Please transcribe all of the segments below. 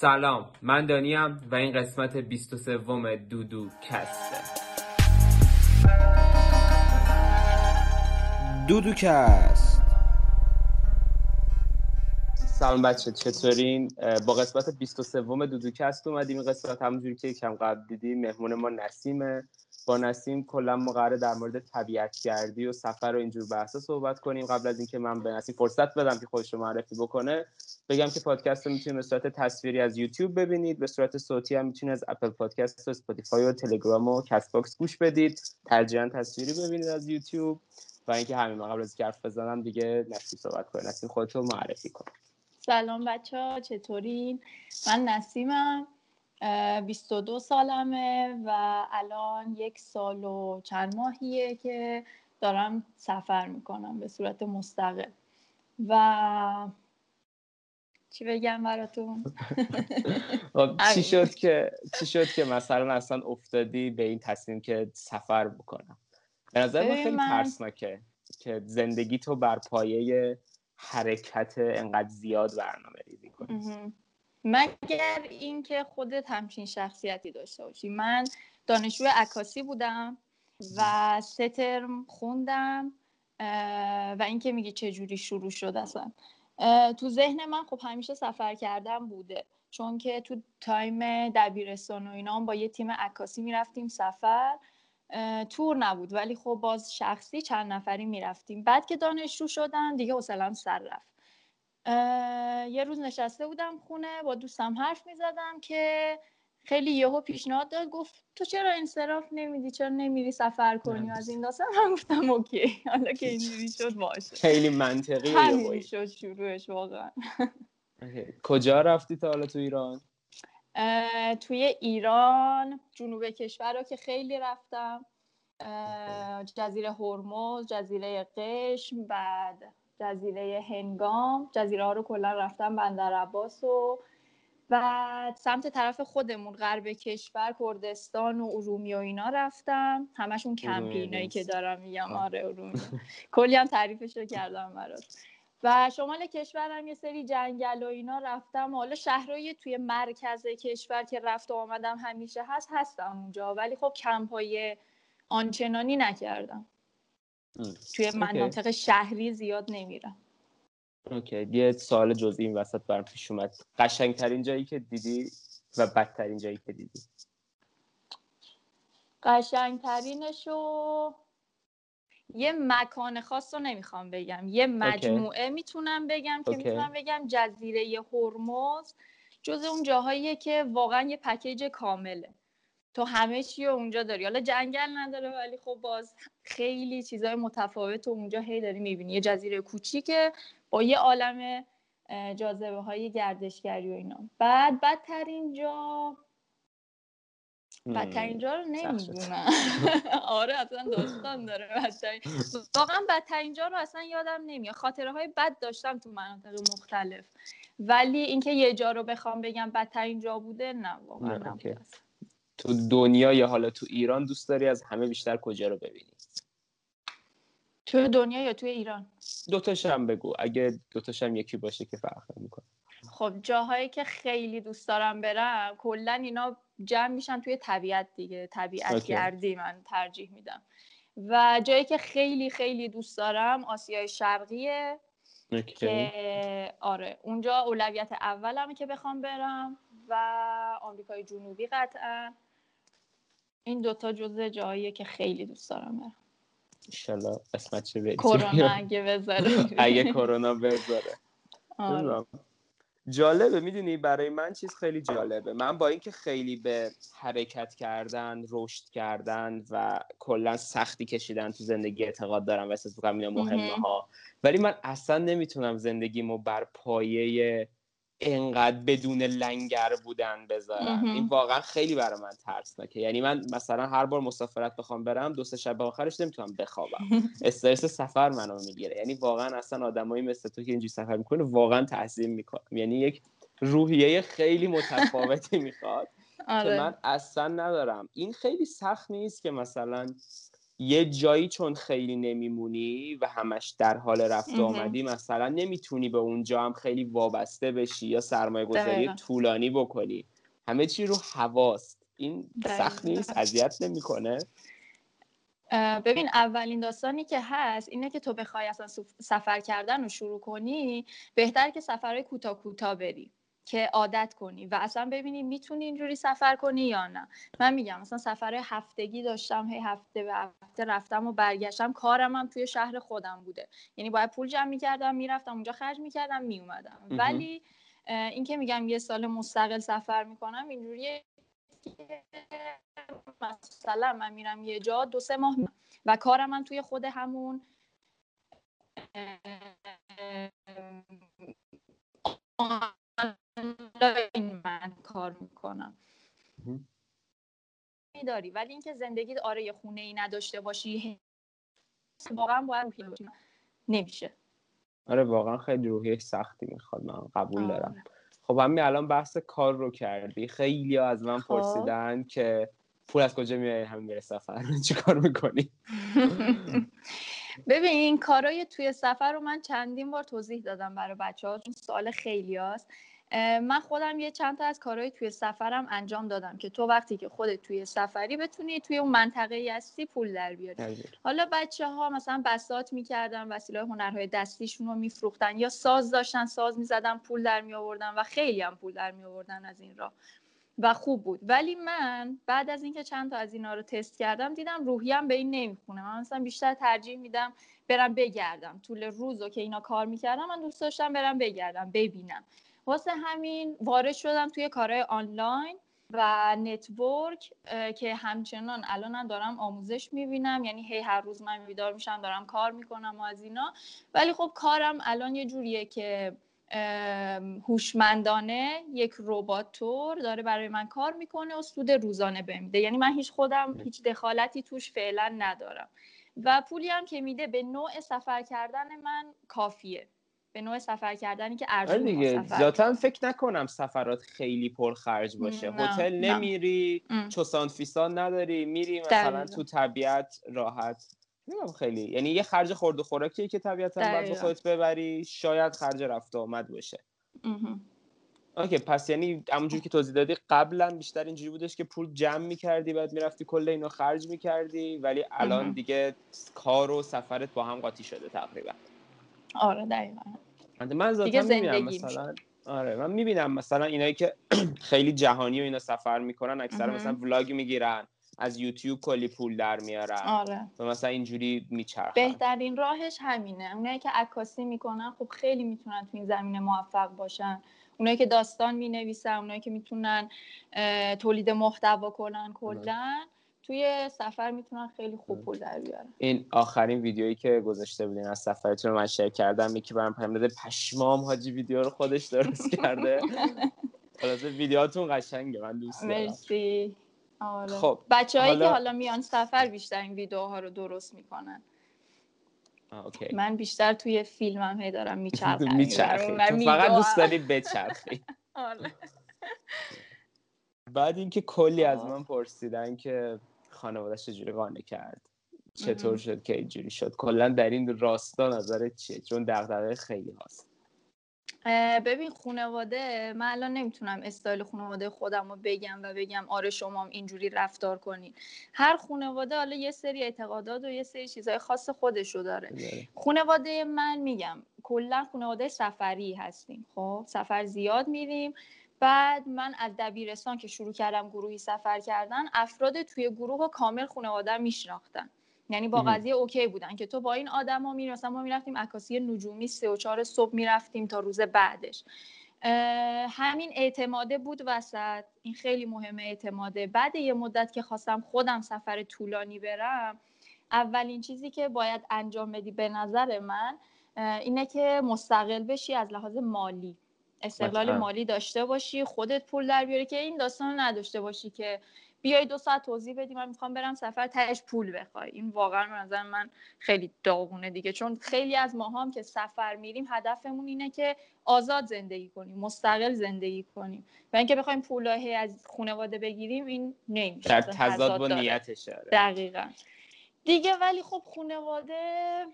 سلام من دانیم و این قسمت 23 دودو کسته. دودوکست سلام بچه چطورین؟ با قسمت 23 دودوکست اومدیم. این قسمت همونجوری که کم قبل دیدیم مهمون ما نسیمه. با نسیم کلا ما قراره در مورد طبیعت گردی و سفر و اینجور بحثا صحبت کنیم. قبل از اینکه من به نسیم فرصت بدم که خودش رو معرفی بکنه بگم که پادکست رو می‌تونید به صورت تصویری از یوتیوب ببینید به صورت صوتی هم می‌تونید از اپل پادکست و اسپاتیفای و تلگرام و کست باکس گوش بدید. ترجیحاً تصویری ببینید از یوتیوب. و اینکه همین قبل از حرف بزنم دیگه نسیم صحبت کنه. نسیم خودتو معرفی کن. سلام بچه ها چطورین؟ من نسیمم. 22 سالمه و الان یک سال و چند ماهیه که دارم سفر می‌کنم به صورت مستقل. و چی بگم براتون؟ خب، چی شد که چی شد که مثلا اصلا افتادی به این تصمیم که سفر بکنم؟ به نظر من خیلی ترسناکه که زندگی تو بر پایه حرکت انقدر زیاد برنامه ریزی کنی مگر اینکه خودت همچین شخصیتی داشته باشی. من دانشجو عکاسی بودم و سه ترم خوندم و اینکه میگی چه جوری شروع شد اصلا. تو ذهن من خب همیشه سفر کردن بوده. چون که تو تایم دبیرستان و اینا با یه تیم عکاسی می‌رفتیم سفر. تور نبود. ولی خب باز شخصی چند نفری می‌رفتیم. بعد که دانشجو شدم دیگه حوصلم سر رفت. یه روز نشسته بودم خونه با دوستم حرف می‌زدم که خیلی یهو پیشنهاد داد گفت تو چرا انصراف نمیدی؟ چرا نمیری سفر کنی؟ از این داستان من گفتم okay حالا که اینجوری شد باشه. خیلی منطقی همین شد شروعش واقعا. کجا رفتی تا حالا تو ایران؟ توی ایران جنوب کشور رو که خیلی رفتم. جزیره هرمز جزیره قشم بعد جزیره هنگام. جزیره ها رو کلا رفتم بندر عباس و و سمت طرف خودمون غرب کشور کردستان و ارومی و اینا رفتم. همشون کمپینایی که دارم میگم. آره ارومی کلی هم تعریفش رو کردم برات. و شمال کشورم یه سری جنگل و اینا رفتم. حالا شهرهای توی مرکز کشور که رفت و آمدم همیشه هست هستم اونجا. ولی خب کمپای آنچنانی نکردم. توی مناطق شهری زیاد نمیرم. اوکی. یه سوال جزئی این وسط برم پیش اومد. قشنگترین جایی که دیدی و بدترین جایی که دیدی؟ قشنگترینشو یه مکان خاص رو نمی‌خوام بگم. یه مجموعه می‌تونم بگم که می‌تونم بگم جزیره هرمز جز اون جاهاییه که واقعا یه پکیج کامله. تو همه چی رو اونجا داری. حالا جنگل نداره ولی خب باز خیلی چیزای متفاوت و اونجا هی داری می‌بینی. یه جزیره کوچیکه با یه عالم جاذبه های گردشگری و اینا. بعد بدترین جا بدترین جا رو نمی‌دونم. آره اصلا داستان داره واقعا بدترین جا رو اصلا یادم نمیاد. خاطره های بد داشتم تو مناطق مختلف. ولی اینکه یه جا رو بخوام بگم بدترین جا بوده نه واقعا تو دنیا یا حالا تو ایران دوست داری از همه بیشتر کجا رو ببینی؟ تو دنیا یا تو ایران؟ دوتاشم بگو اگه دوتاشم یکی باشه که فرق می‌کنه خب جاهایی که خیلی دوست دارم برم کلا اینا جمع میشن توی طبیعت دیگه طبیعت گردی من ترجیح میدم. و جایی که خیلی خیلی دوست دارم آسیای شرقیه که آره اونجا اولویت اولمه که بخوام برم و آمریکای جنوبی قطعا. این دوتا جزء جاییه که خیلی دوست دارم برم. انشالله قسمت چه کرونا اگه بذاره. اگه کرونا بذاره. آره. جالبه می‌دونی؟ برای من چیز خیلی جالبه. من با اینکه خیلی به حرکت کردن رشد کردن و کلا سختی کشیدن تو زندگی اعتقاد دارم و احساس می‌کنم اینا مهمه ها ولی من اصلا نمی‌تونم زندگیمو بر پایه انقدر بدون لنگر بودن بذارم. این واقعا خیلی برای من ترسناکه. یعنی من مثلا هر بار مسافرت بخوام برم دو سه شب آخرش نمی‌تونم بخوابم. استرس سفر منو می‌گیره. یعنی واقعا اصلا آدمایی مثل تو که اینجوری سفر می‌کنه واقعا تحسین می‌کنم. یعنی یک روحیه خیلی متفاوتی می‌خواد که آره. من اصلا ندارم. این خیلی سخت نیست که مثلا یه جایی چون خیلی نمیمونی و همش در حال رفت آمدی مثلا نمی‌تونی به اونجا هم خیلی وابسته بشی یا سرمایه گذاری طولانی بکنی. همه چی رو هواست. این سخت نیست اذیت نمی‌کنه. ببین اولین داستانی که هست اینه که تو بخوای اصلا سفر کردن رو شروع کنی بهتر که سفرهای کوتاه کوتاه بری. که عادت کنی و اصلا ببینی می‌تونی اینجوری سفر کنی یا نه. من میگم مثلا سفر هفتگی داشتم هی هفته به هفته رفتم و برگشتم کارم هم توی شهر خودم بوده. یعنی باید پول جمع می‌کردم می‌رفتم اونجا خرج می‌کردم میومدم ولی اینکه میگم یه سال مستقل سفر می‌کنم اینجوریه مثلا من میرم یه جا دو سه ماه و کارم هم توی خود همون آنلاین من کار می‌کنم. میداری. ولی اینکه زندگی آره یه خونه ای نداشته باشی واقعا باید نمیشه. آره واقعا خیلی روحی سختی می‌خواد. من قبول آره. دارم. خب همین الان بحث کار رو کردی. خیلی ها از من خب. پرسیدن که پول از کجا میای همین میره سفر. چی کار می‌کنی؟ ببین این کارای توی سفر رو من چندین بار توضیح دادم برای بچه ها چون سوال خیلی هست من خودم یه چند تا از کارهای توی سفرم انجام دادم که تو وقتی که خودت توی سفری بتونی توی اون منطقه هستی پول در بیاری. حالا بچه ها مثلا بسات می‌کردن وسیله هنرهای دستیشون رو میفروختن یا ساز داشتن ساز می‌زدن پول در می آوردن و خیلی هم پول در می آوردن از این راه. و خوب بود. ولی من بعد از اینکه چند تا از اینا رو تست کردم دیدم روحیم به این نمی‌خونه. من مثلا بیشتر ترجیح میدم برم بگردم. طول روز که اینا کار می‌کردم من دوست داشتم برم بگردم ببینم. واسه همین وارد شدم توی کارهای آنلاین و network که همچنان الان دارم آموزش می‌بینم. یعنی هی هر روز من بیدار میشم دارم کار می‌کنم و از اینا. ولی خب کارم الان یه جوریه که هوشمندانه یک رباتور داره برای من کار می‌کنه و سود روزانه بمیده یعنی من هیچ خودم هیچ دخالتی توش فعلا ندارم. و پولی هم که میده به نوع سفر کردن من کافیه. به نوع سفر کردنی که ارزون آره دیگه ذاتا فکر نکنم سفرات خیلی پرخرج باشه. هتل نمیری چوسان فیسان نداری میری مثلا تو طبیعت راحت. نمی‌دونم خیلی. یعنی یه خرج خورد و خوراکیه که طبیعتا باید خودت ببری شاید خرج رفت و آمد باشه. اوکی پس یعنی همونجوری که توضیح دادی قبلا بیشتر اینجوری بودش که پول جمع می‌کردی بعد می‌رفتی کل اینو خرج می‌کردی ولی الان دیگه کار و سفرت با هم قاطی شده تقریبا. آره دقیقا. من ذاتا می‌بینم مثلا آره من می‌بینم مثلا اینایی که خیلی جهانی و اینا سفر می‌کنن اکثر مثلا ولاگ می‌گیرن از یوتیوب کلی پول در میارن آره. و مثلا اینجوری میچرخن. بهترین راهش همینه. اونایی که عکاسی می‌کنن خب خیلی می‌تونن تو این زمینه موفق باشن. اونایی که داستان می‌نویسن اونایی که می‌تونن تولید محتوا کنن کلا. توی سفر می‌تونن خیلی خوب پول در بیارن. این آخرین ویدیویی که گذاشته بودین از سفرتون رو من شیر کردم یکی برام پیام داده پشمام حاجی ویدیو رو خودش درست کرده. خلاصه ویدیوهاتون قشنگه من دوست دارم. مرسی. آره. خب بچه‌هایی حالا... که حالا میان سفر بیشتر این ویدیوها رو درست می‌کنن. اوکی. من بیشتر توی فیلمم هی دارم میچرخم. میچرخی. فقط دوست داری بچرخی. آره. بعد اینکه کلی از من پرسیدن که خانوادهش چجوری قانع کرد؟ چطور شد که اینجوری شد؟ کلا در این راستا نظرت چیه؟ چون دغدغه خیلی هست ببین خانواده من الان نمی‌تونم استایل خانواده خودم رو بگم و بگم آره شما هم اینجوری رفتار کنین. هر خانواده حالا یه سری اعتقادات و یه سری چیزهای خاص خودش رو داره خانواده من میگم کلا خانواده سفری هستیم خب؟ سفر زیاد میریم. بعد من از دبیرستان که شروع کردم گروهی سفر کردن افراد توی گروه و کامل خانواده میشناختن. یعنی با قضیه اوکی بودن که تو با این آدما میری مثلا ما می‌رفتیم عکاسی نجومی سه و چهار صبح می‌رفتیم تا روز بعدش. همین اعتماده بود وسط. این خیلی مهمه اعتماده. بعد یه مدت که خواستم خودم سفر طولانی برم اولین چیزی که باید انجام بدی به نظر من اینه که مستقل بشی از لحاظ مالی. استقلال مالی داشته باشی خودت پول در بیاری که این داستان نداشته باشی که بیای دو ساعت توضیح بدی من می‌خوام برم سفر تهش پول بخوای. این واقعا نظر من خیلی داغونه دیگه. چون خیلی از ما هم که سفر میریم هدفمون اینه که آزاد زندگی کنیم مستقل زندگی کنیم. و اینکه بخوایم پولای از خانواده بگیریم این نمیشه. در تضاد با نیتشه دقیقا. دیگه ولی خب خانواده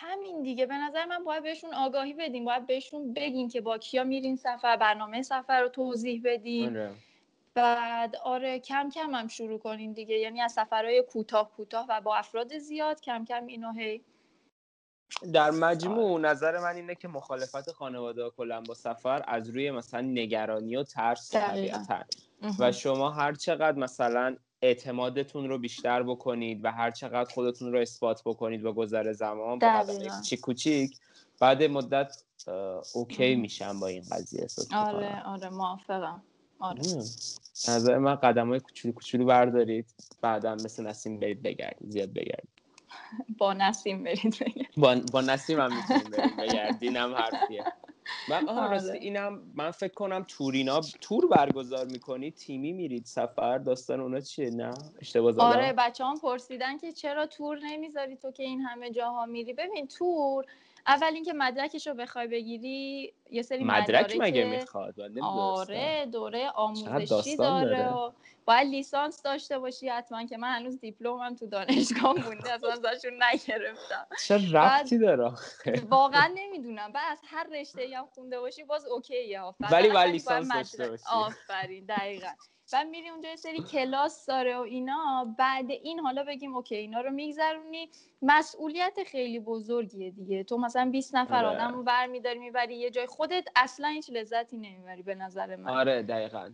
همین دیگه. به نظر من باید بهشون آگاهی بدیم. باید بهشون بگیم که با کیا میرین سفر برنامه سفر رو توضیح بدیم آره. بعد آره کم کم هم شروع کنیم دیگه. یعنی از سفرهای کوتاه کوتاه و با افراد زیاد کم کم اینو هی در مجموع آره. نظر من اینه که مخالفت خانواده کلا با سفر از روی مثلا نگرانی و ترس طبیعتا و شما هر چقدر مثلا اعتمادتون رو بیشتر بکنید و هر چقدر خودتون رو اثبات بکنید با گذر زمان با کوچیک کوچیک بعد مدت اوکی میشم با این قضیه آره آره موافقم. آره. نظر من قدم های کوچولو کوچولو بردارید. بعدا مثل نسیم برید بگردید زیاد بگردید. با نسیم برید بگردید. با, با نسیم هم می‌تونید برید اینم حرفیه. من آره. اینم من فکر کنم تورینا تور برگزار می‌کنی تیمی میرید سفر داستان اونا چیه؟ نه؟ اشتباه زدم؟ آره بچه هم پرسیدن که چرا تور نمی‌ذاری تو که این همه جاها میری؟ ببین تور اول اینکه مدرکش رو بخوای بگیری یه سری مدرک مگه می‌خواد؟ آره دوره آموزشی داره و باید لیسانس داشته باشی حتما که من هنوز دیپلمم تو دانشگاه مونده اصلا ازشون نگرفتم. چه رفتی داره واقعا نمی‌دونم. بعد از هر رشته هم خونده باشی باز اوکیه. ولی باید لیسانس داشته باشی. آفرین. دقیقا. و میری اونجا یه سری کلاس داره و اینا بعد این حالا بگیم اوکی اینا رو میگذرونی. مسئولیت خیلی بزرگیه دیگه. تو مثلا 20 نفر آره. آدم رو برمیداری می‌بری یه جای خودت اصلا هیچ لذتی نمی‌بری به نظر من. آره دقیقا.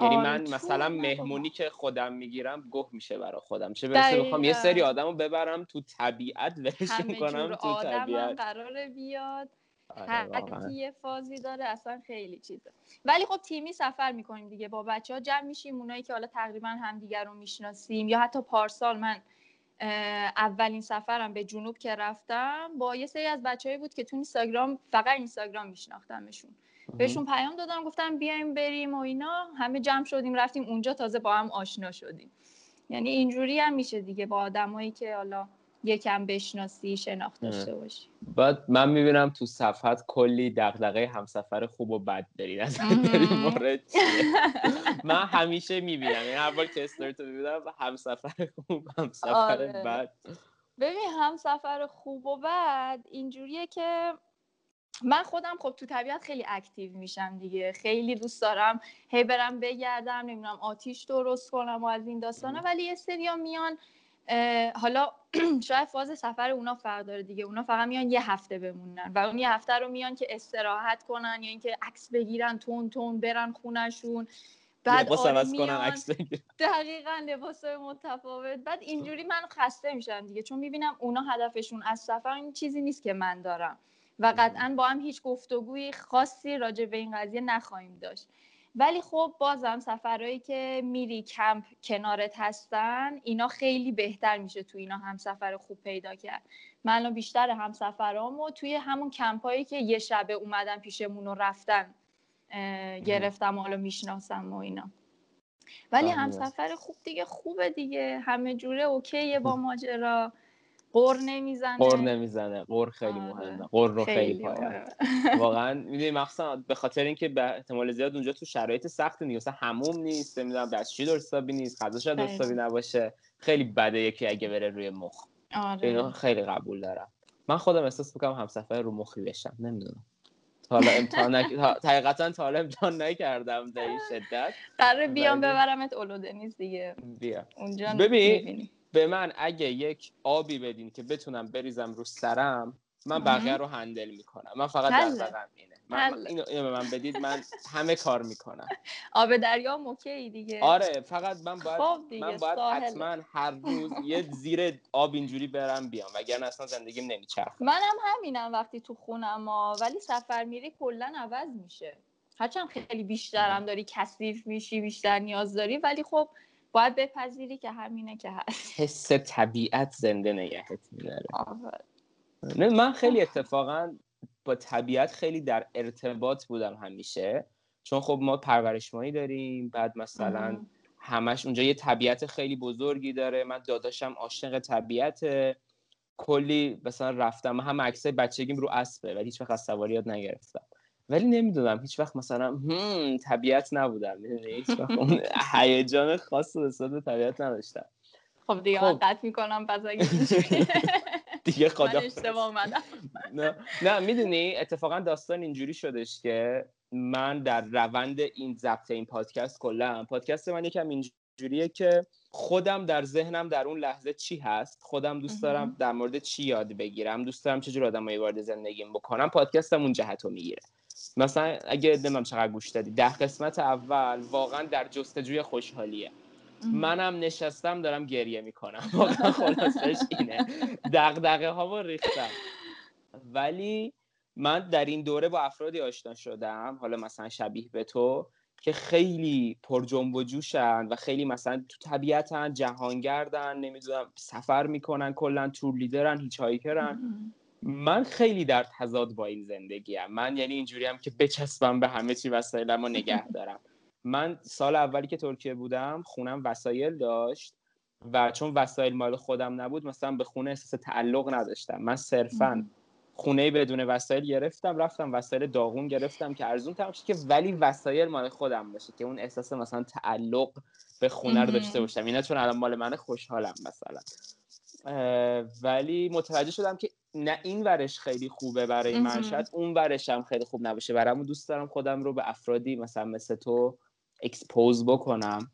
یعنی من مثلا مهمونی که خودم می‌گیرم گوه میشه برای خودم. چه برسه بخوام یه سری آدم رو ببرم تو طبیعت ولش کنم تو طبیعت. قراره بیاد. آره یه فازی داره اصلا خیلی چیزه. ولی خب تیمی سفر می‌کنیم دیگه با بچه ها جمع میشیم اونایی که حالا تقریبا همدیگر رو می‌شناسیم. یا حتی پارسال من اولین سفرم به جنوب که رفتم با یه سری از بچههایی بود که تو اینستاگرام فقط اینستاگرام میشناختمشون بهشون پیام دادم گفتم بیایم بریم و اینا. همه جمع شدیم رفتیم اونجا تازه با هم آشنا شدیم. یعنی اینجوری هم میشه دیگه با آدمایی که حالا یکم بشناسی شناخت داشته باشی. بعد من می‌بینم تو صفحت کلی دغدغه همسفر خوب و بد داری از مورد من همیشه می‌بینم. این یعنی هر بار که استوری تو می‌بینم همسفر خوب همسفر آره. بد. ببین همسفر خوب و بد اینجوریه که من خودم خب تو طبیعت خیلی اکتیو میشم دیگه. خیلی دوست دارم هی برم بگردم نمی‌دونم آتیش درست کنم و از این داستانه ولی یه سریا میان حالا شاید فاز سفر اونا فرق داره دیگه. اونا فقط میان یه هفته بمونن و اون یه هفته رو میان که استراحت کنن یا اینکه عکس بگیرن تون تون برن خونشون. بعد لباس کنن عکس دقیقا لباس متفاوت. بعد اینجوری من خسته میشم دیگه. چون می‌بینم اونا هدفشون از سفر این چیزی نیست که من دارم. و قطعا با هم هیچ گفتگوی خاصی راجع به این قضیه نخواهیم داشت. ولی خب بازم سفرهایی که میری کمپ کنارت هستن اینا خیلی بهتر میشه تو اینا هم سفر خوب پیدا کرد. من الان بیشتر همسفرامو توی همون کمپایی که یه شبه اومدن پیشمون و رفتن گرفتم حالا می‌شناسم و اینا. ولی همسفر خوب دیگه خوبه دیگه. همه جوره اوکیه با ماجرا. قر نمی‌زنه. قر نمی‌زنه. قر خیلی آره. مهمه. قر رو خیلی, پایه واقعا می‌دونی مخصوصا به خاطر اینکه به احتمال زیاد اونجا تو شرایط سخت نیست. هموم نیست. نمی‌دونم دستشویی درست نیست. غذا شاید درست نباشه. خیلی بده یکی اگه بره روی مخ. آره. اینو خیلی قبول دارم. من خودم احساس می‌کنم همسفر رو مخی بشم. نمی‌دونم. حالا امتحان. حقیقتا تا حالا امتحان نکردم در این شدت. قرار بیام ببرمت اولودنیز دیگه. بیا. اونجا ببین به من اگه یک آبی بدین که بتونم بریزم رو سرم من بقیه رو هندل می‌کنم. من فقط دقدقم اینه. من اینو, به من بدید من همه کار می‌کنم. آب دریا موکی دیگه. آره فقط من باید خب من باید حتما هر روز یه زیر آب اینجوری برم بیام وگرنه اصلا زندگیم نمیچرخه. منم همینم وقتی تو خونم ولی سفر میری کلا عوض میشه. هرچند خیلی بیشترم داری کثیف میشی بیشتر نیاز داری ولی خب باید بپذیری که همینه که هست. حس طبیعت زنده نگهت میداره. من خیلی اتفاقا با طبیعت خیلی در ارتباط بودم همیشه. چون خب ما پرورشمایی داریم بعد مثلا همش اونجا یه طبیعت خیلی بزرگی داره. من داداشم عاشق طبیعت کلی مثلا رفتم هم عکسای بچگیم رو اسبه ولی هیچ وقت یاد نگرفتم. ولی نمی‌دونم هیچ وقت مثلا طبیعت نبودم هیچ وقت هیجان خاص نسبت به طبیعت نداشتم خب دیگه خب. من قطع می‌کنم پس اگه دیگه من خدا اشتباه اومدم نه, نه می‌دونی اتفاقا داستان اینجوری شدش که من در روند این ضبط این پادکست کلا پادکست من یکم اینجوریه که خودم در ذهنم در اون لحظه چی هست خودم دوست دارم. در مورد چی یاد بگیرم دوست دارم چجور آدمایی وارد زندگیم بکنم پادکستم اون جهت رو می‌گیره مثلا اگه نمی‌دونم چقدر گوش دادی ده قسمت اول واقعا در جستجوی خوشحالیه. منم نشستم دارم گریه می‌کنم. واقعا خلاصش اینه. دغدغه ها ریختم. ولی من در این دوره با افرادی آشنا شدم حالا مثلا شبیه به تو که خیلی پر جنب و جوشن و خیلی مثلا تو طبیعتن جهانگردن نمی‌دونم سفر می‌کنن کلا tour leader ن hitchhiker ن من خیلی در تضاد با این زندگیم. من یعنی اینجوری هم که بچسبم به همه چی وسایلم و نگه دارم. من سال اولی که ترکیه بودم خونم وسایل داشت و چون وسایل مال خودم نبود مثلا به خونه احساس تعلق نداشتم. من صرفا خونه بدون وسایل گرفتم رفتم وسایل داغون گرفتم که ارزون تمام که ولی وسایل مال خودم باشه که اون احساس مثلا تعلق به خونه رو داشته باشم. اینا چون الان مال من خوشحالم مثلا. ولی متوجه شدم که نه این ورش خیلی خوبه برای من. شاید اون ورش هم خیلی خوب نباشه. برامون دوست دارم خودم رو به افرادی مثلا مثل تو expose بکنم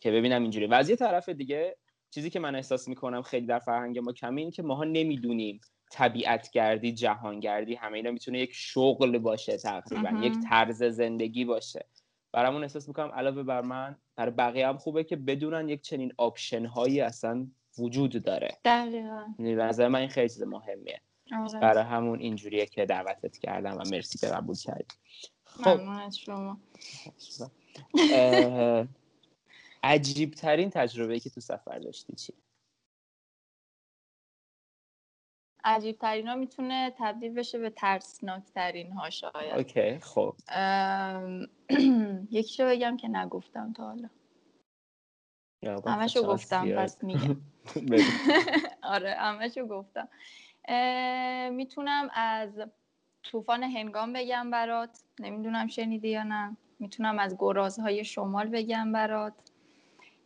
که ببینم اینجوری. و از یه طرف دیگه چیزی که من احساس می‌کنم خیلی در فرهنگ ما کمی این که ماها نمی‌دونیم طبیعت گردی جهان گردی همه اینا می‌تونه یک شغل باشه تقریبا یک طرز زندگی باشه. برامون احساس می‌کنم علاوه بر من برای بقیه هم خوبه که بدونن یک چنین option هایی اصلا وجود داره. دقیقا. به نظر من این خیلی چیز مهمیه. آره. برای همون اینجوریه که دعوتت کردم و مرسی که قبول کردی. خب. شما. عجیب ترین تجربه که تو سفر داشتی چی؟ عجیب ترین ها می‌تونه تبدیل بشه به ترسناک ترین ها شاید. اوکی خب. یکیشو بگم که نگفتم تا حالا. همشو گفتم پس میگم. آره همشو گفتم. می‌تونم از طوفان هنگام بگم برات. نمی‌دونم شنیدی یا نه. می‌تونم از گرازهای شمال بگم برات.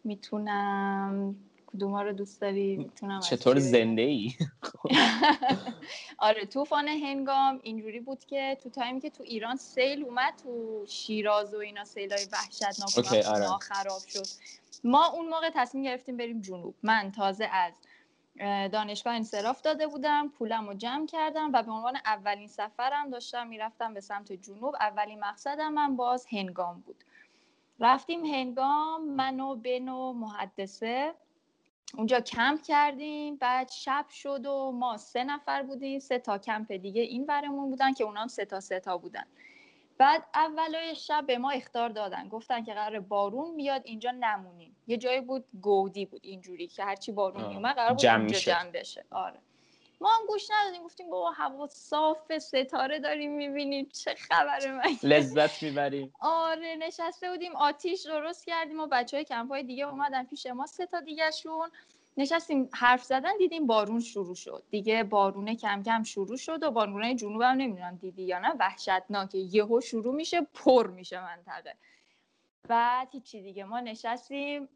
می‌تونم کدوم رو دوست داری؟ می‌تونم چطور زنده ای آره طوفان هنگام اینجوری بود که تو تایمی که تو ایران سیل اومد تو شیراز و اینا سیلای وحشتناک اومد آره. خراب شد. ما اون موقع تصمیم گرفتیم بریم جنوب. من تازه از دانشگاه انصراف داده بودم پولم رو جمع کردم و به عنوان اولین سفرم داشتم می‌رفتم به سمت جنوب. اولین مقصدم من باز هنگام بود. رفتیم هنگام من و بن و محدثه. اونجا کمپ کردیم بعد شب شد و ما سه نفر بودیم. سه تا کمپ دیگه این برمون بودن که اونام سه تا سه تا بودن. بعد اولای شب به ما اختار دادن. گفتن که قرار بارون میاد اینجا نمونیم. یه جایی بود گودی بود اینجوری که هرچی بارون میومد قرار بود جمع اینجا جمع بشه. آره. ما هم گوش ندادیم. گفتیم بابا هوا صاف ستاره داریم می‌بینیم. چه خبره من؟ لذت می‌بریم. آره نشسته بودیم آتیش درست کردیم و بچه های کمپ های دیگه اومدن پیش ما. سه تا دیگه شون نشستیم حرف زدن دیدیم بارون شروع شد. دیگه بارونه کم کم شروع شد و بارونه جنوب هم نمی‌دونم دیدی یا نه وحشتناکه یهو شروع میشه پر میشه منطقه. بعد هیچی دیگه. ما نشستیم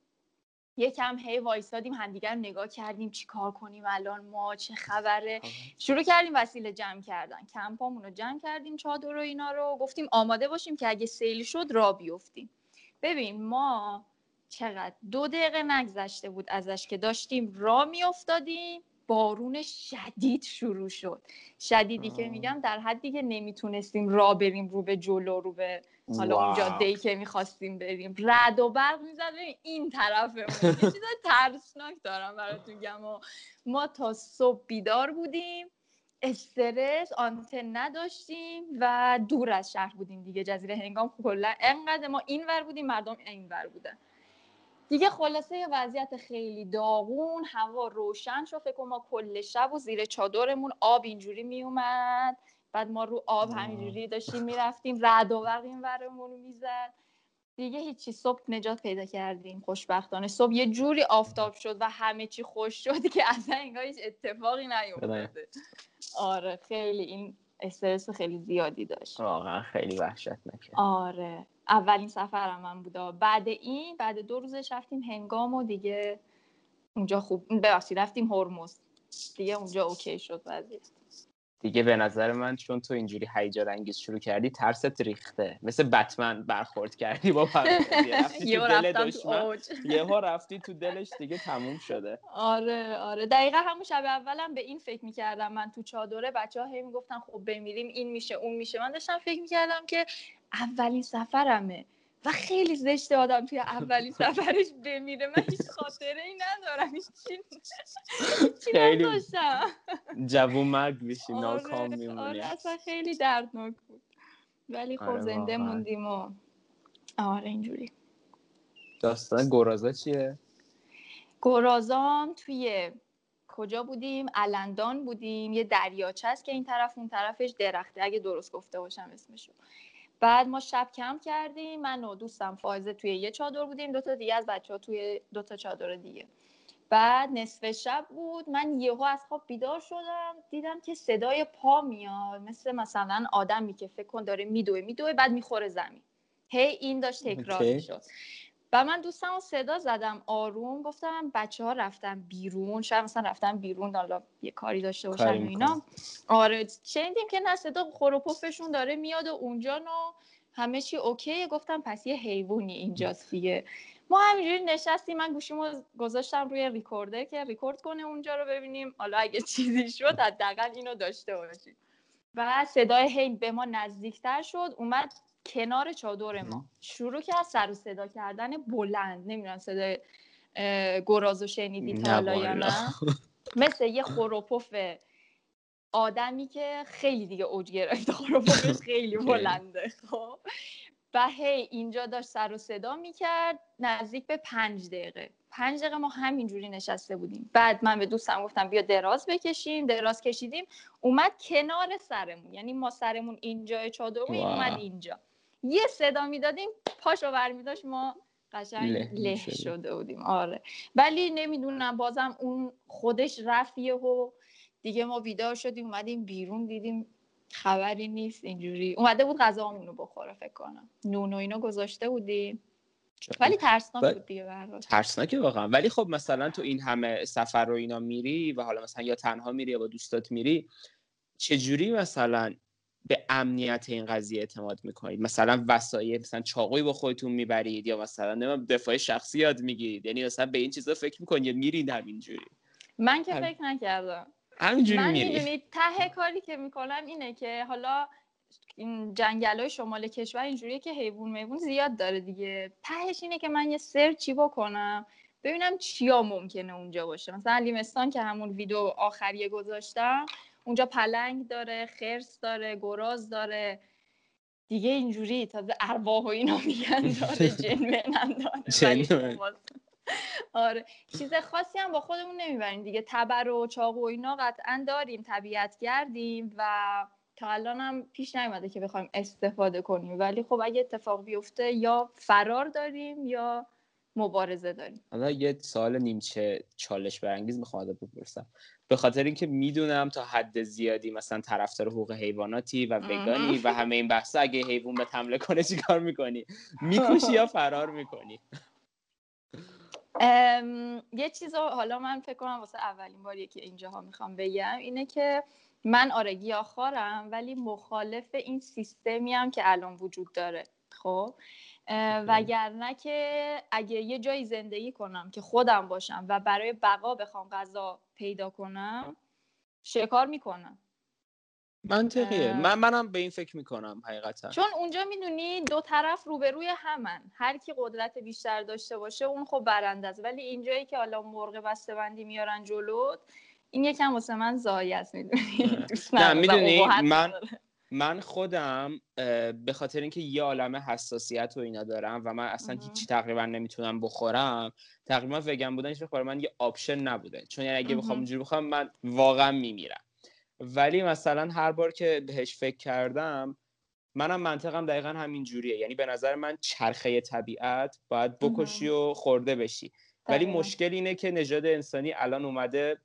یکم هی وایسادیم همدیگر نگاه کردیم. چی کار کنیم الان؟ ما چه خبره؟ شروع کردیم وسیله جمع کردن. کمپامون رو جمع کردیم چادر و اینا رو. گفتیم آماده باشیم که اگه سیل شد را بیفتیم. ببین ما چقدر؟ دو دقیقه نگذشته بود ازش که داشتیم را میافتادیم. بارون شدید شروع شد. شدیدی آه. که میگم در حدی که نمی‌تونستیم را بریم رو به جلو رو به حالا اون جاده ای که می‌خواستیم بریم. رد و برق می‌زد این طرفمون. چیز ترسناک دارم براتون گم و ما تا صبح بیدار بودیم. استرس آنتن نداشتیم و دور از شهر بودیم دیگه. جزیره هنگام کلا انقدر ما این ور بودیم مردم این ور بودن. دیگه خلاصه وضعیت خیلی داغون هوا روشن شد فکر ما کل شب و زیر چادرمون آب اینجوری میومد. بعد ما رو آب همینجوری داشتیم می‌رفتیم رد و برق این ورمون می‌زد. دیگه هیچی صبح نجات پیدا کردیم خوشبختانه. صبح یه جوری آفتاب شد و همه چی خوش شد که اصلا انگار هیچ اتفاقی نیفتاده آره خیلی این استرس خیلی زیادی داشت. واقعا خیلی وحشتناکه. آره. اولین سفرم من بوده. بعد این بعد دو روزش رفتیم هنگام و دیگه اونجا خوب ببخشید رفتیم هرمز. دیگه اونجا اوکی شد وضعیت. دیگه به نظر من چون تو اینجوری هیجان انگیز شروع کردی ترست ریخته. مثل بتمن برخورد کردی با یه ها رفتی تو دلش دیگه تموم شده. آره آره. دقیقا همون شب اولم به این فکر می‌کردم من تو چادره بچه ها هی می‌گفتن خب بمیریم این میشه اون میشه. من داشتم فکر می‌کردم که اولین سفرمه. و خیلی زشته آدم توی اولین سفرش بمیره. من هیچ خاطره ای ندارم. هیچ خیلی جوون مرگ بشی آره، ناکام میمونی. آره اصلا خیلی دردناک بود. ولی خب آره زنده موندیم و آره اینجوری. داستان گرازا چیه؟ گرازام توی کجا بودیم؟ علندان بودیم. یه دریاچه است که این طرف اون طرفش درخته. اگه درست گفته باشم اسمشو. بعد ما شب کم کردیم من و دوستم فایزه توی یه چادر بودیم دوتا دیگه از بچه ها توی دوتا چادر دیگه. بعد نصف شب بود من یهو از خواب بیدار شدم دیدم که صدای پا میاد مثل مثلا آدمی که فکر کن داره میدوه میدوه بعد می‌خوره زمین. هی این داشت تکرار می‌شد. و من دوستم صدا زدم آروم گفتم بچه ها رفتن بیرون شاید مثلا رفتن بیرون حالا یه کاری داشته باشن و اینا. آره شنیدیم که نه صدا خروپفشون داره میاد و اونجا نو همه چی اوکیه. گفتم پس یه حیوانی اینجاست دیگه. ما همینجوری نشستیم من گوشیمو گذاشتم روی ریکورده که ریکورد کنه اونجا رو ببینیم. حالا اگه چیزی شد حداقل اینو داشته باشیم. و صدای هی به ما نزدیکتر شد اومد کنار چادر ما. شروع کرد سر و صدا کردن بلند نمی‌دونم صدای گرازو شنیدی تا حالا یا نه؟ مثل یه خروپف آدمی که خیلی دیگه اوج گرفته خروپفش خیلی بلنده. خب. و هی اینجا داشت سر و صدا می‌کرد نزدیک به پنج دقیقه. پنج دقیقه ما همینجوری نشسته بودیم. بعد من به دوستم گفتم بیا دراز بکشیم. دراز کشیدیم. اومد کنار سرمون. یعنی ما سرمون اینجا چادر اومد اینجا. یه صدا می‌دادیم پاشو برمی داشت ما قشنگ له, شده بودیم. آره. ولی نمی‌دونم بازم اون خودش رفیه و دیگه ما بیدار شدیم اومدیم بیرون دیدیم خبری نیست اینجوری. اومده بود غذامون رو بخوره فکر کنم. نون و اینو گذاشته بودیم. ولی ترسناک بود دیگه ترسناکه واقعا. ولی خب مثلا تو این همه سفر رو اینا میری و حالا مثلا یا تنها میری یا با دوستات میری چجوری مثلا به امنیت این قضیه اعتماد می‌کنید. مثلا وسایل مثلا چاقوی با خودتون می‌برید یا مثلا دفاع شخصی یاد می‌گیرید. یعنی مثلا به این چیزا فکر می‌کنید یا میرید همینجوری؟ من که فکر نکردم. همینجوری من می‌دونید ته کاری که می‌کنم اینه که حالا این جنگل های شمال کشور اینجوریه که حیوان میوون زیاد داره دیگه. تهش اینه که من یه سرچی بکنم ببینم چیا ممکنه اونجا باشه. مثلا لیمستان که همون ویدیو آخریه گذاشتم اونجا پلنگ داره خرس داره گراز داره. دیگه اینجوری تازه ارواح و اینا میگن داره جن داره. آره. چیز خاصی هم با خودمون نمی‌بریم دیگه. تبر و چاقو و اینا قطعا داریم طبیعت گردیم و تا الان هم پیش نیومده که بخوایم استفاده کنیم. ولی خب اگه اتفاق بیفته یا فرار داریم یا مبارزه داریم. حالا یه سوال نیمچه چالش برانگیز می‌خوام بپرسم. به خاطر اینکه می‌دونم تا حد زیادی مثلا طرفدار حقوق حیواناتی و وگانی و همه این بحثا اگه حیوان به حمله کنه چیکار می‌کنی؟ می‌کشی یا فرار می‌کنی؟ یه چیز حالا من فکر کنم واسه اولین باریه که اینجاها می‌خوام بگم اینه که من آره گیاهخوارم ولی مخالف این سیستمی هم که الان وجود داره خب؟ وگرنه که اگه یه جایی زندگی کنم که خودم باشم و برای بقا بخوام غذا پیدا کنم شکار می‌کنم؟ منطقیه. من منم به این فکر می‌کنم حقیقتا. چون اونجا می‌دونی دو طرف روبروی همن. هر کی قدرت بیشتر داشته باشه اون خب برنده است. ولی اینجایی که حالا مرغ بسته بندی میارن جلوت این یکم واسه من زایی است می‌دونی؟ نه می‌دونی؟ من من خودم به خاطر اینکه یه عالم حساسیت و اینا دارم و من اصلا هیچی تقریبا نمی‌تونم بخورم تقریبا وگن بودن هیچ برای من یه آپشن نبوده. چون یعنی اگه بخوام اینجوری بخوام من واقعا میمیرم. ولی مثلا هر بار که بهش فکر کردم منم منطقم دقیقا همین جوریه. یعنی به نظر من چرخه طبیعت باید بکشی و خورده بشی. ولی مشکل اینه که نژاد انسانی الان اومده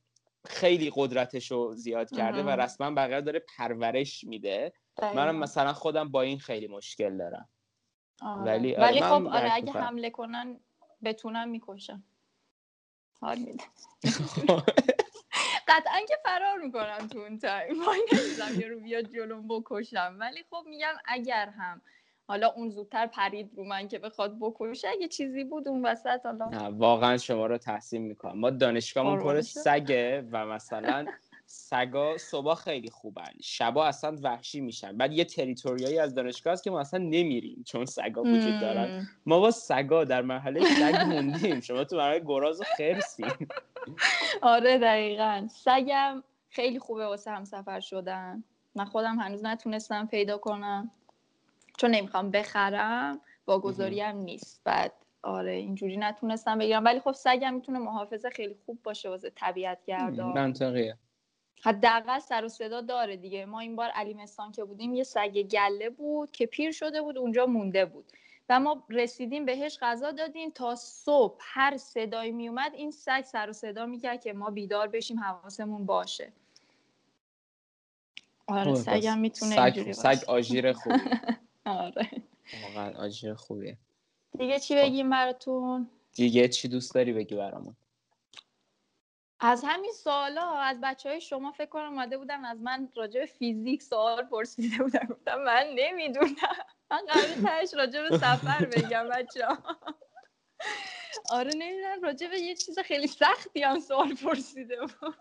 خیلی قدرتش رو زیاد کرده و رسما بقیه داره پرورش میده. منم مثلا خودم با این خیلی مشکل دارم. آره. ولی, آره ولی خب آره اگه حمله کنن بتونن می‌کشن. حال میده. قطعا که فرار می‌کنم تو اون تایم وای یه رو بیاد جلوم بکشم. ولی خب میگم اگر هم حالا اون زودتر پرید رو من که بخواد بکشه. اگه چیزی بود اون وسط حالا نه واقعا شما رو تحسین می‌کنم. ما دانشگاهمون پر سگه و مثلا سگا صبح خیلی خوبن. شبا اصلا وحشی میشن. بعد یه تریتوریایی از دانشگاه هست که ما اصلا نمیریم چون سگا وجود دارن. ما با سگا در مرحله سگ موندیم. شما تو مرحله گراز و خرسیم آره دقیقا. سگم خیلی خوبه واسه هم سفر شدن. من خودم هنوز نتونستم پیدا کنم. چون نمی‌خوام بخرم واگذاری هم نیست. بعد آره اینجوری نتونستم بگیرم. ولی خب سگم می‌تونه محافظه خیلی خوب باشه واسه طبیعت گردان منطقیه. حداقل سر و صدا داره دیگه. ما این بار علیمستان که بودیم یه سگ گله بود که پیر شده بود اونجا مونده بود. و ما رسیدیم بهش غذا دادیم. تا صبح هر صدایی میومد این سگ سر و صدا می‌کرد که ما بیدار بشیم حواسمون باشه. آره سگم می‌تونه سگ, سگ آژیر خوبی. آره. واقعا آژیر خوبیه. دیگه چی بگیم براتون؟ دیگه چی دوست داری بگی برامون؟ از همین سوالا از بچه های شما فکر کنم اومده بودن از من راجع به فیزیک سوال پرسیده بودن. گفتم من نمی‌دونم. من قرار تهش راجع به سفر بگم بچه ها آره نمی‌دونم. راجع به یه چیز خیلی سختی هم سوال پرسیده بود.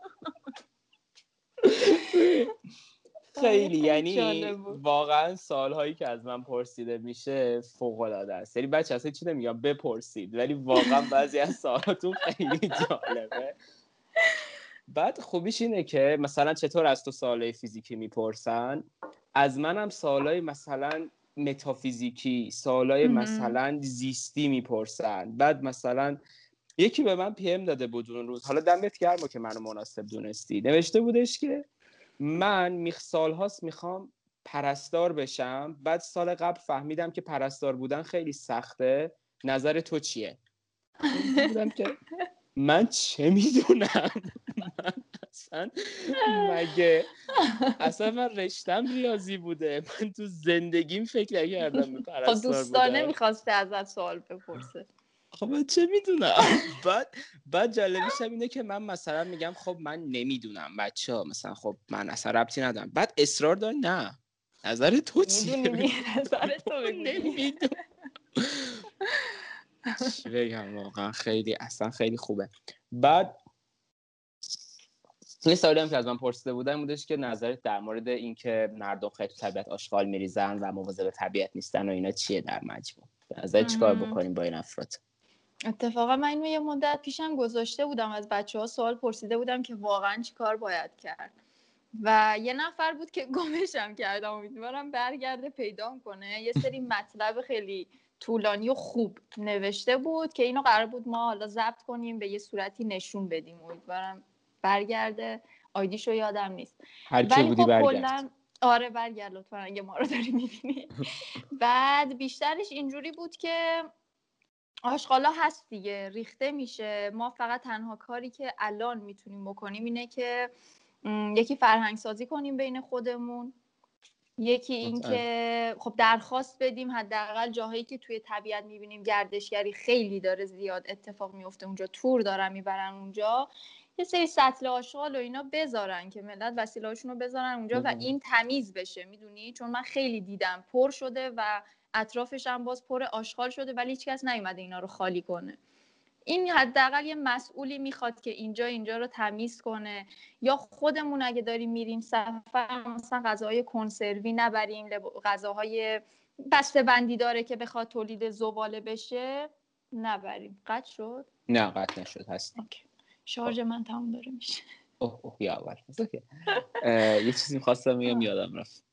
خیلی یعنی واقعا سالهایی که از من پرسیده میشه فوق العاده است. یعنی بچه اصلا چی نمیگم بپرسید. ولی واقعا بعضی از سوالاتون خیلی جالبه. بعد خوبیش اینه که مثلا چطور از تو سوالای فیزیکی می‌پرسن؟ از منم سوالای مثلا متافیزیکی سوالای مثلا زیستی می‌پرسن. بعد مثلا یکی به من پی ام داده بود اون روز. حالا دمت گرم که منو مناسب دونستی. نوشته بودش که من میخ سال هاست می‌خوام پرستار بشم. بعد سال قبل فهمیدم که پرستار بودن خیلی سخته. نظر تو چیه؟ بودم که من چه می‌دونم؟ من اصلا مگه اصلا من رشتم ریاضی بوده. من تو زندگیم فکر نکردم به پرستار خب دوستانه می‌خواسته ازت سوال بپرسه. خب من چه می‌دونم؟ بعد بعد جالبیش اینه که من مثلا میگم خب من نمی‌دونم بچه ها مثلا خب من اصلا ربطی ندارم. بعد اصرار داره نه. نظر تو چیه؟ نظر تو نمی‌دونم. چی بگم واقعا؟ خیلی اصلا خیلی خوبه. بعد یه سوالی هم که از من پرسیده بودن بودش که نظرت در مورد اینکه مردم خیلی تو طبیعت آشغال میریزن و مواظب طبیعت نیستن و اینا چیه در مجموع؟ نظر چیکار بکنیم با این افراد؟ اتفاقا من اینو یه مدت پیشم گذاشته بودم از بچه ها سوال پرسیده بودم که واقعا چیکار باید کرد. و یه نفر بود که گمشم کردم امیدوارم برگرده پیدا کنه. یه سری مطلب خیلی طولانی و خوب نوشته بود که اینو قرار بود ما حالا ضبط کنیم به یه صورتی نشون بدیم. امیدوارم برگرده. آیدیشو یادم نیست. هر بودی خب برگرد. آره برگرد لطفا اگه ما رو داری می‌بینی. بعد بیشترش اینجوری بود که آشغالا هست دیگه ریخته میشه. ما فقط تنها کاری که الان می‌تونیم بکنیم اینه که یکی فرهنگ سازی کنیم بین خودمون. یکی اینکه خب درخواست بدیم حداقل جاهایی که توی طبیعت می‌بینیم گردشگری خیلی داره زیاد اتفاق میفته اونجا تور دارن می‌برن اونجا. یه سری سطل آشغال و اینا بذارن که ملت وسیلهاشون رو بذارن اونجا و این تمیز بشه می‌دونی؟ چون من خیلی دیدم پر شده و اطرافش هم باز پر آشغال شده ولی هیچکس نیومده اینا رو خالی کنه. این حداقل یه مسئولی می‌خواد که اینجا اینجا رو تمیز کنه. یا خودمون اگه داریم میریم سفر مثلا غذاهای کنسروی نبریم غذاهای بسته بندی داره که بخواد تولید زباله بشه نبریم. قطع شد؟ نه قطع نشد هست شارژ من تمام داره میشه. اوه اوه یا اول یه چیزی خواستم میگم یادم رفت.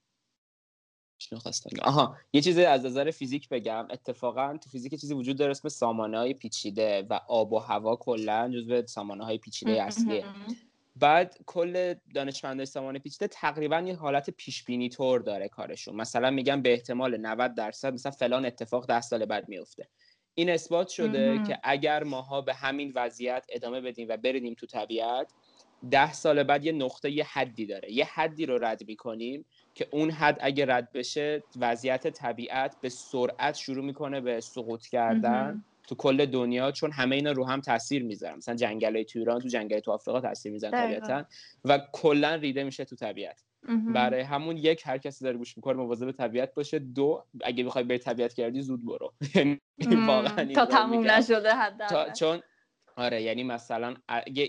آها یه چیزی از نظر فیزیک بگم. اتفاقا تو فیزیک چیزی وجود داره اسم سامانه های پیچیده و آب و هوا کلا جزو سامانه های پیچیده اصلیه. بعد کل دانشمندای سامانه پیچیده تقریبا یه حالت پیش بینی طور داره کارشون. مثلا میگن به احتمال 90 درصد مثلا فلان اتفاق ده سال بعد میفته این اثبات شده که اگر ماها به همین وضعیت ادامه بدیم و بریدیم تو طبیعت ده سال بعد یه نقطه یه حدی داره. یه حدی رو رد می‌کنیم که اون حد اگه رد بشه وضعیت طبیعت به سرعت شروع می‌کنه به سقوط کردن تو کل دنیا چون همه اینا رو هم تاثیر می‌ذارن. مثلا جنگل تو ایران تو جنگل تو آفریقا تاثیر می‌ذارن طبیعتا و کلا ریده میشه تو طبیعت. برای همون یک هر کسی داره گوش می‌کنه مواظب طبیعت باشه. دو اگه بخوای بری طبیعت کردی زود برو. یعنی تا تموم نشده حد چون آره یعنی مثلا اگه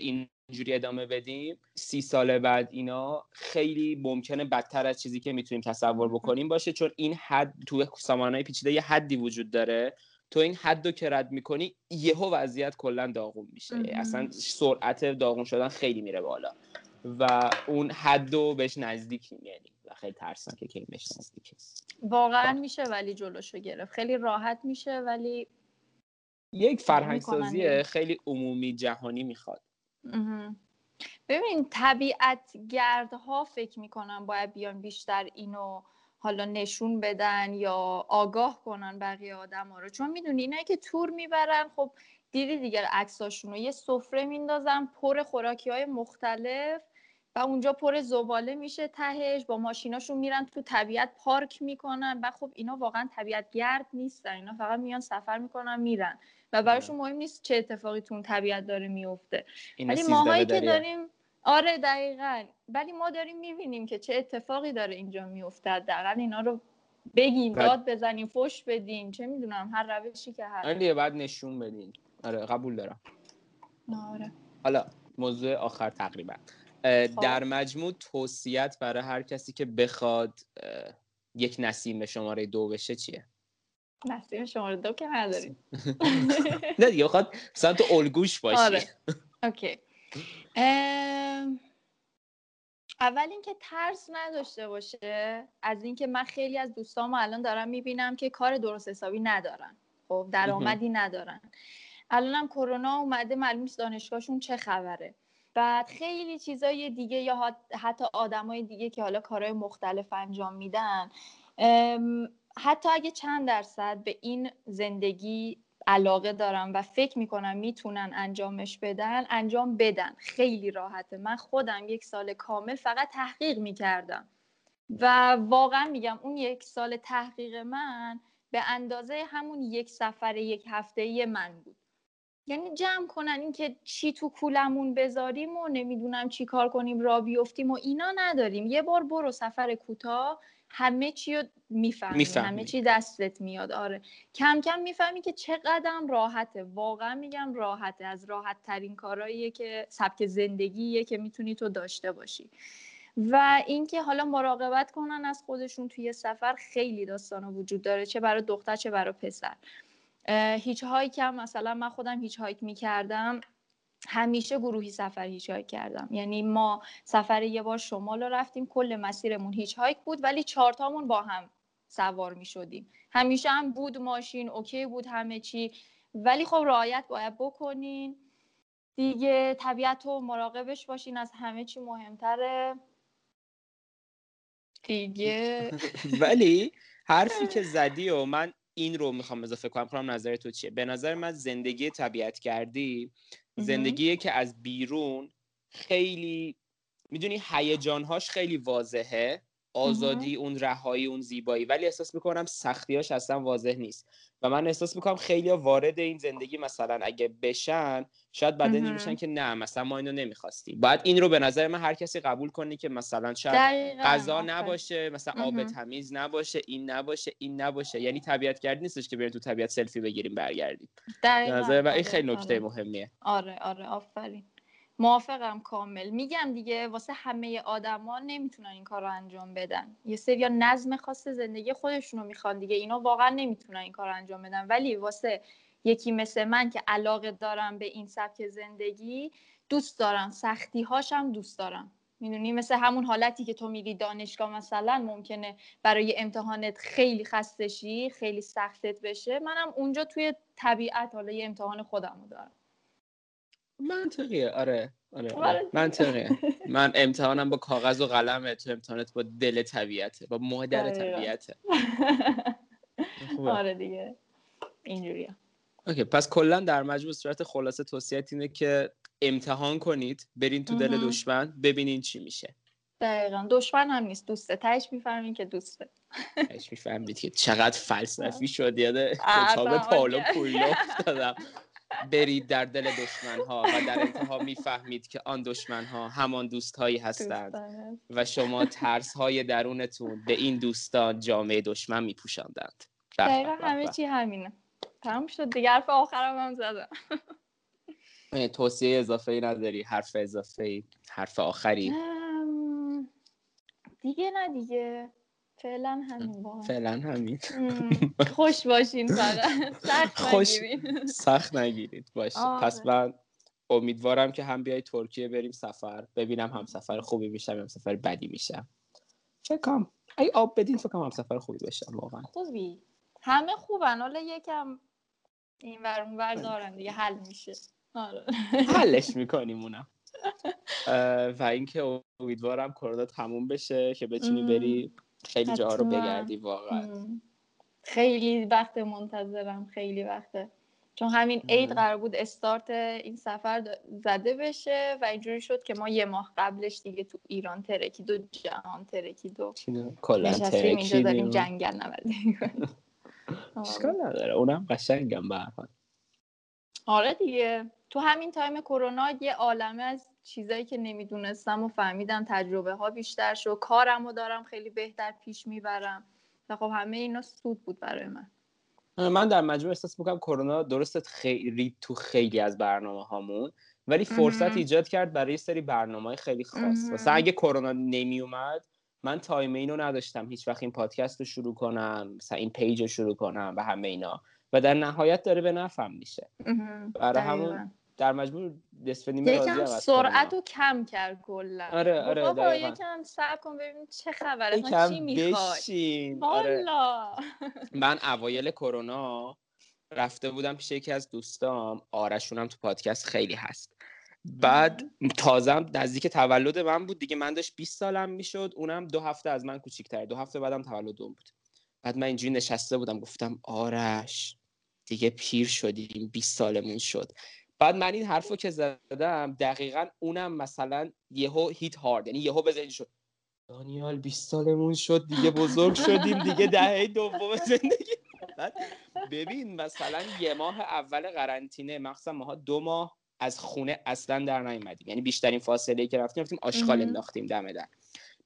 اینجوری ادامه بدیم. سی سال بعد اینا خیلی ممکنه بدتر از چیزی که می‌تونیم تصور بکنیم باشه چون این حد تو سامانهای پیچیده یه حدی وجود داره. تو این حد رو که رد می‌کنی یهو وضعیت کلا داغون میشه. اصلا سرعت داغون شدن خیلی میره بالا. و اون حد رو بهش نزدیک یعنی و خیلی ترسناکه که بهش نزدیک واقعا میشه ولی جلوشو گرفت. خیلی راحت میشه ولی یک فرهنگ سازی خیلی عمومی جهانی می‌خواد. ببین طبیعت گردها فکر می‌کنم باید بیان بیشتر اینو حالا نشون بدن یا آگاه کنن بقیه آدم ها رو. چون می‌دونی اینایی که تور می‌برن خب دیدی دیگر عکساشون رو یه سفره میندازن پر خوراکی های مختلف و اونجا پر زباله میشه تهش. با ماشیناشون میرن تو طبیعت پارک می‌کنن. و خب اینا واقعا طبیعت گرد نیستن. اینا فقط میان سفر می‌کنن میرن. و براشون مهم نیست چه اتفاقی تو طبیعت داره میفته. ولی ماهایی که داریم آره دقیقا. ولی ما داریم می‌بینیم که چه اتفاقی داره اینجا میفته حداقل اینا رو بگیم داد بزنیم فش بدیم چه می‌دونم هر روشی که هر آره بعد نشون بدین. آره قبول دارم. آره. حالا موضوع آخر تقریبا. خب. در مجموع توصیت برای هر کسی که بخواد یک نسیم شماره دو بشه چیه؟ نسیم شماره دو که نداریم نه دیگه خواهد مثلا تو الگوش باشی. آره. اوکی. اول اینکه ترس نداشته باشه. از اینکه من خیلی از دوستامو الان دارم می‌بینم که کار درست حسابی ندارن. خب درآمدی ندارن. الانم کرونا اومده معلوم دانشگاهشون چه خبره. بعد خیلی چیزای دیگه یا حتی آدمای دیگه که حالا کارهای مختلف انجام میدن. حتی اگه چند درصد به این زندگی علاقه دارم و فکر می‌کنم می‌تونن انجامش بدن انجام بدن. خیلی راحته. من خودم یک سال کامل فقط تحقیق می‌کردم. و واقعا میگم اون یک سال تحقیق من به اندازه همون یک سفر یک هفته من بود. یعنی جمع کنن اینکه چی تو کولمون بذاریم و نمی‌دونم چی کار کنیم را بیفتیم و اینا نداریم. یه بار برو سفر کوتاه همه چی رو می‌فهمی همه چی دستت میاد. آره. کم کم می‌فهمی که چقدر راحته. واقعا میگم راحته. از راحت ترین کارهاییه که سبک زندگیه که می‌تونی تو داشته باشی. و اینکه حالا مراقبت کنن از خودشون توی سفر خیلی داستان وجود داره. چه برای دختر چه برای پسر. hitchhike هم مثلا من خودم hitchhike می‌کردم. همیشه گروهی سفر hitchhike کردم. یعنی ما سفر یه بار شمال رو رفتیم کل مسیرمون hitchhike بود ولی چارتامون با هم سوار می شدیم همیشه هم بود ماشین اوکی بود همه چی ولی خب رعایت باید بکنین. دیگه طبیعت رو مراقبش باشین از همه چی مهمتره. دیگه ولی حرفی که زدی و من این رو می‌خوام اضافه کنم کنم نظر تو چیه؟ به نظر من زندگی طبیعت کردی زندگیه که از بیرون خیلی می‌دونی هیجانهاش خیلی واضحه. آزادی اون رهایی اون زیبایی. ولی احساس می‌کنم سختیاش اصلا واضح نیست. و من احساس می‌کنم خیلی وارد این زندگی مثلا اگه بشن شاید بعد میشن که نه مثلا ما اینو نمی‌خواستیم. باید این رو به نظر من هر کسی قبول کنی که مثلا شاید غذا نباشه مثلا آب تمیز نباشه این نباشه این نباشه. یعنی طبیعت گرد نیستش که بریم تو طبیعت سلفی بگیریم برگردیم. نظر و این خیلی نکته آره. مهمیه. آره آره آفرین. موافقم کامل. میگم دیگه واسه همه آدما نمی‌تونن این کار رو انجام بدن. یه سری نظم خاص زندگی خودشونو می‌خوان دیگه. اینا واقعا نمی‌تونن این کار رو انجام بدن. ولی واسه یکی مثل من که علاقه دارم به این سبک زندگی دوست دارم. سختی هاشم دوست دارم. می‌دونی؟ مثل همون حالتی که تو میری دانشگاه مثلا ممکنه برای امتحانت خیلی خستشی خیلی سختت بشه. منم اونجا توی طبیعت حالا یه امتحان خودم دارم. منطقیه. آره آره, آره. منطقیه. من امتحانم با کاغذ و قلمه. تو امتحانت با دل طبیعته با مادر طبیعته. آره دیگه. اینجوریه. اوکی پس کلا در مجموع صورت خلاصه توصیت اینه که امتحان کنید برین تو دل دشمن ببینین چی میشه. دقیقا. دشمن هم نیست. دوسته. تهش می‌فهمین که دوسته. تهش می‌فهمید که چقدر فلسفی شد. یاد کتاب پالو کویلو افتادم. برید در دل دشمن ها و در انتها می‌فهمید که آن دشمن ها همان دوست هایی هستند و شما ترس های درونتون به این دوستان جامعه دشمن میپوشاندند. دقیقا همه چی همینه. تمام شد دیگه حرف آخرم هم زدم. توصیه اضافه ای نداری؟ حرف اضافه ای حرف آخری؟ دیگه نه دیگه. فعلا همین با فعلا همین. خوش باشین فقط. سخت خوش... نگیرید سخت نگیرید. باشه پس من امیدوارم که هم بیای ترکیه بریم سفر. ببینم هم سفر خوبی میشم هم سفر بدی میشم. فکرم ای آب بدین فکرم هم سفر خوبی بشم واقعا. خوبی. همه خوبن. حالا یکم این ور اون دارن دیگه حل میشه. آره. حلش می‌کنیم اونم و اینکه امیدوارم کرونا تموم بشه که بتونی بری خیلی جاها رو بگردی واقعا. خیلی وقت منتظرم خیلی وقته چون همین عید قرار بود استارت این سفر زده بشه و اینجوری شد که ما یه ماه قبلش دیگه تو ایران ترکید و جهان ترکید و نشستیم اینجا داریم جنگل نوردی اشکال نداره. اونم قشنگم به آره دیگه. تو همین تایم کرونا یه عالمه از چیزایی که نمی‌دونستم و فهمیدم تجربه ها بیشتر شد. کارم رو دارم خیلی بهتر پیش می‌برم. و خب همه اینا سود بود برای من. من در مجموع احساس می‌کنم کرونا درسته خیلی تو خیلی از برنامه هامون ولی فرصت ایجاد کرد برای سری برنامه خیلی خاص. مثلا اگه کرونا نمی اومد من time اینو نداشتم. هیچ وقت این پادکست رو شروع کنم مثلا این page رو شروع کنم و همه اینا. و در نهایت داره به نفعم میشه. برای همون در مجموع نصف نیمه یکم سرعت رو کم کرد کلا. آره آره بابا یکم صبر کن ببین چه خبره. چی می‌خوای آره. من اوایل کرونا رفته بودم پیش یکی از دوستام. آرشونم تو پادکست خیلی هست. بعد تازم نزدیک تولد من بود. دیگه من داشت 20 سالم می‌شد. اونم دو هفته از من کوچیک‌تر دو هفته بعدم تولد اون بود. بعد من اینجوری نشسته بودم. گفتم آرش دیگه پیر شدیم. 20 سالمون شد. بعد من این حرفو که زدم دقیقا اونم مثلا یهو هیت هارد یعنی یهو بزنید شد. دانیال 20 سالمون شد دیگه بزرگ شدیم دیگه دهه دوم زندگی. ببین مثلا یه ماه اول قرنطینه مخصوصا ماها دو ماه از خونه اصلا در نیومدیم. یعنی بیشترین فاصله که رفتیم رفتیم آشغال انداختیم دم در.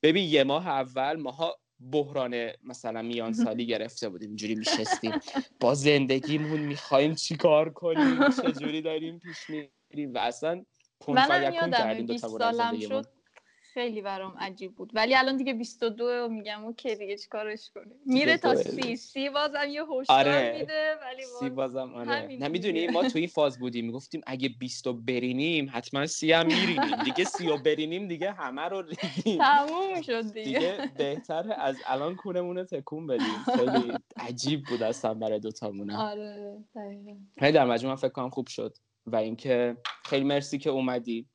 ببین یه ماه اول ماها بحران مثلا میان سالی گرفته بودیم اینجوری میشستیم. با زندگیمون می‌خوایم چیکار کنیم؟ چجوری داریم پیش میریم؟ و اصلا منم یادم 20 سالم شد. خیلی برام عجیب بود. ولی الان دیگه 22 و میگم okay دیگه چیکارش کنیم. میره تا سی. سی بازم یه هشدار آره. میده ولی باز سی بازم آره. نمی‌دونی ما تو این فاز بودیم. می‌گفتیم اگه 20 برینیم حتما سی هم میرینیم. دیگه سی و برینیم دیگه همه رو ریدیم. تموم شد دیگه. دیگه بهتر از الان کونمون تکون بدیم. خیلی عجیب بود اصلا برای دوتامونه آره دقیقاً. در مجموع فکر کنم خوب شد. و اینکه خیلی مرسی که اومدی.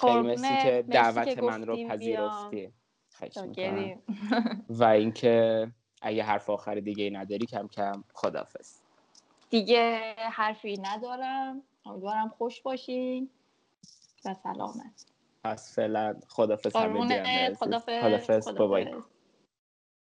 خیلی مرسی که دعوت من رو پذیرفتی. و اینکه اگه حرف آخر دیگه نداری کم کم خدافز دیگه حرفی ندارم. امیدوارم خوش باشین و سلامت. پس فعلا خدافز همه خدافز, خدافز. بابای.